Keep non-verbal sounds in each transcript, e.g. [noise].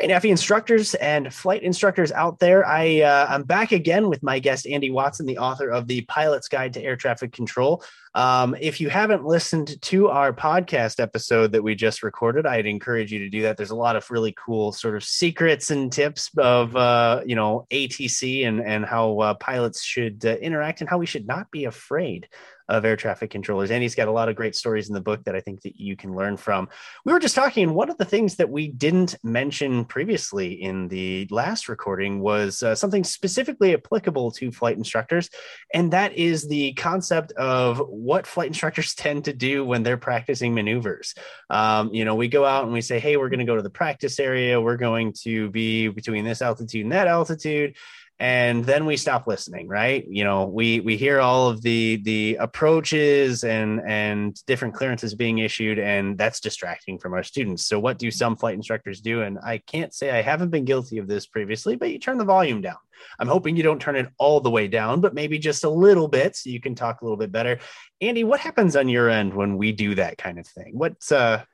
Hey, NAFI instructors and flight instructors out there. I, uh, I'm back again with my guest, Andy Watson, the author of The Pilot's Guide to Air Traffic Control. Um, if you haven't listened to our podcast episode that we just recorded, I'd encourage you to do that. There's a lot of really cool sort of secrets and tips of, uh, you know, ATC and, and how uh, pilots should uh, interact and how we should not be afraid of air traffic controllers. And he's got a lot of great stories in the book that I think that you can learn from. We were just talking, and one of the things that we didn't mention previously in the last recording was uh, something specifically applicable to flight instructors, and that is the concept of what flight [laughs] instructors tend to do when they're practicing maneuvers. Um, you know, we go out and we say, hey, we're going to go to the practice area, we're going to be between this altitude and that altitude and then we stop listening right? You know we we hear all of the the approaches and and different clearances being issued and that's distracting from our students. So what do some flight instructors do? And i can't say i haven't been guilty of this previously but you turn the volume down. I'm hoping you don't turn it all the way down but maybe just a little bit so you can talk a little bit better. Andy what happens on your end when we do that kind of thing? What's uh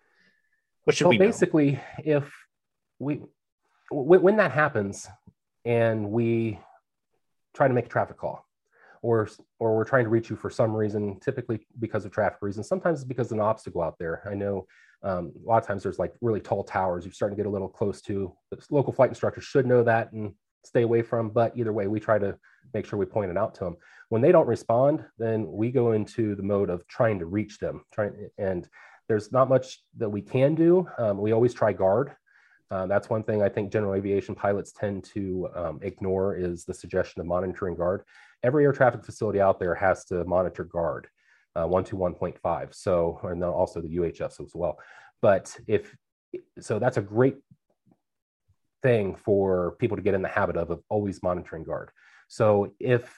what should well, we basically know? if we when that happens and we try to make a traffic call or or we're trying to reach you for some reason typically because of traffic reasons. Sometimes it's because of an obstacle out there. I know um, a lot of times there's like really tall towers you're starting to get a little close to. The local flight instructors should know that and stay away from but either way we try to make sure we point it out to them when they don't respond then we go into the mode of trying to reach them trying and there's not much that we can do. Um, we always try guard uh, that's one thing I think general aviation pilots tend to um, ignore is the suggestion of monitoring guard. Every air traffic facility out there has to monitor guard uh, 121.5. So, and then also the UHF as well. But if, so that's a great thing for people to get in the habit of, of always monitoring guard. So if,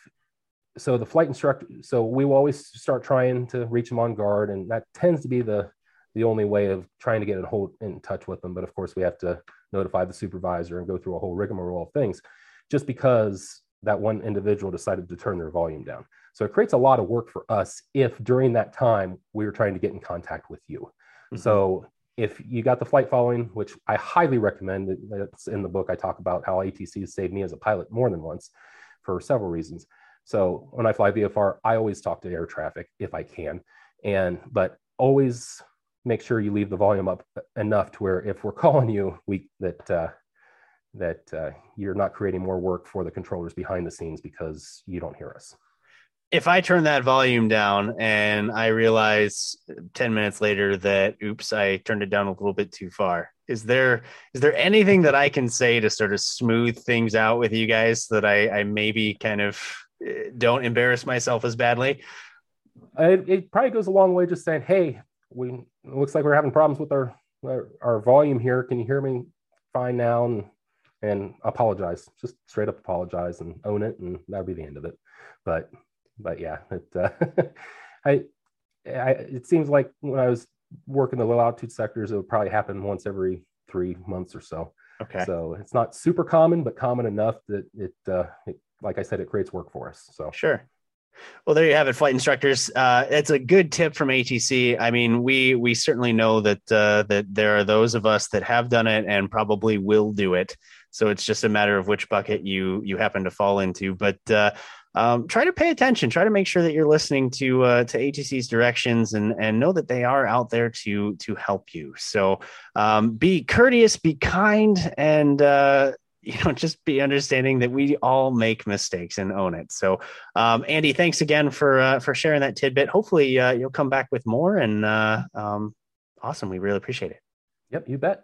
so the flight instructor, so we will always start trying to reach them on guard and that tends to be the the only way of trying to get in, hold, in touch with them. But of course, we have to notify the supervisor and go through a whole rigmarole of things just because that one individual decided to turn their volume down. So it creates a lot of work for us if during that time we were trying to get in contact with you. Mm-hmm. So if you got the flight following, which I highly recommend, that's in the book, I talk about how ATC saved me as a pilot more than once for several reasons. So when I fly VFR, I always talk to air traffic if I can, and but always make sure you leave the volume up enough to where if we're [laughs] calling you, we that uh, that uh, you're not creating more work for the controllers behind the scenes because you don't hear us. If I turn that volume down and I realize 10 minutes later that oops, I turned it down a little bit too far. Is there is there anything that I can say to sort of smooth things out with you guys so that I, I maybe kind of eh, don't embarrass myself as badly? It, it probably goes a long way just saying, hey, we it looks like we're having problems with our, our, our volume here. Can you hear me fine now? And and apologize, just straight up apologize and own it, and that'll be the end of it. But but yeah, it uh, [laughs] I, I it seems like when I was working the low altitude sectors, it would probably happen once every three months or so. Okay. So it's not super common, but common enough that it, uh, it like I said, it creates work for us. So sure. Well, there you have it, flight instructors. Uh, it's a good tip from ATC. I mean, we we certainly know that uh, that there are those of us that have done it and probably will do it. So it's just a matter of which bucket you you happen to fall into. But uh, um, try to pay attention. Try to make sure that you're listening to uh, to ATC's directions and and know that they are out there to to help you. So um, be courteous, be kind, and uh, you know just be understanding that we all make mistakes and own it. So um, andy thanks again for uh, for sharing that tidbit. Hopefully uh, you'll come back with more and uh, um, awesome. We really appreciate it. Yep you bet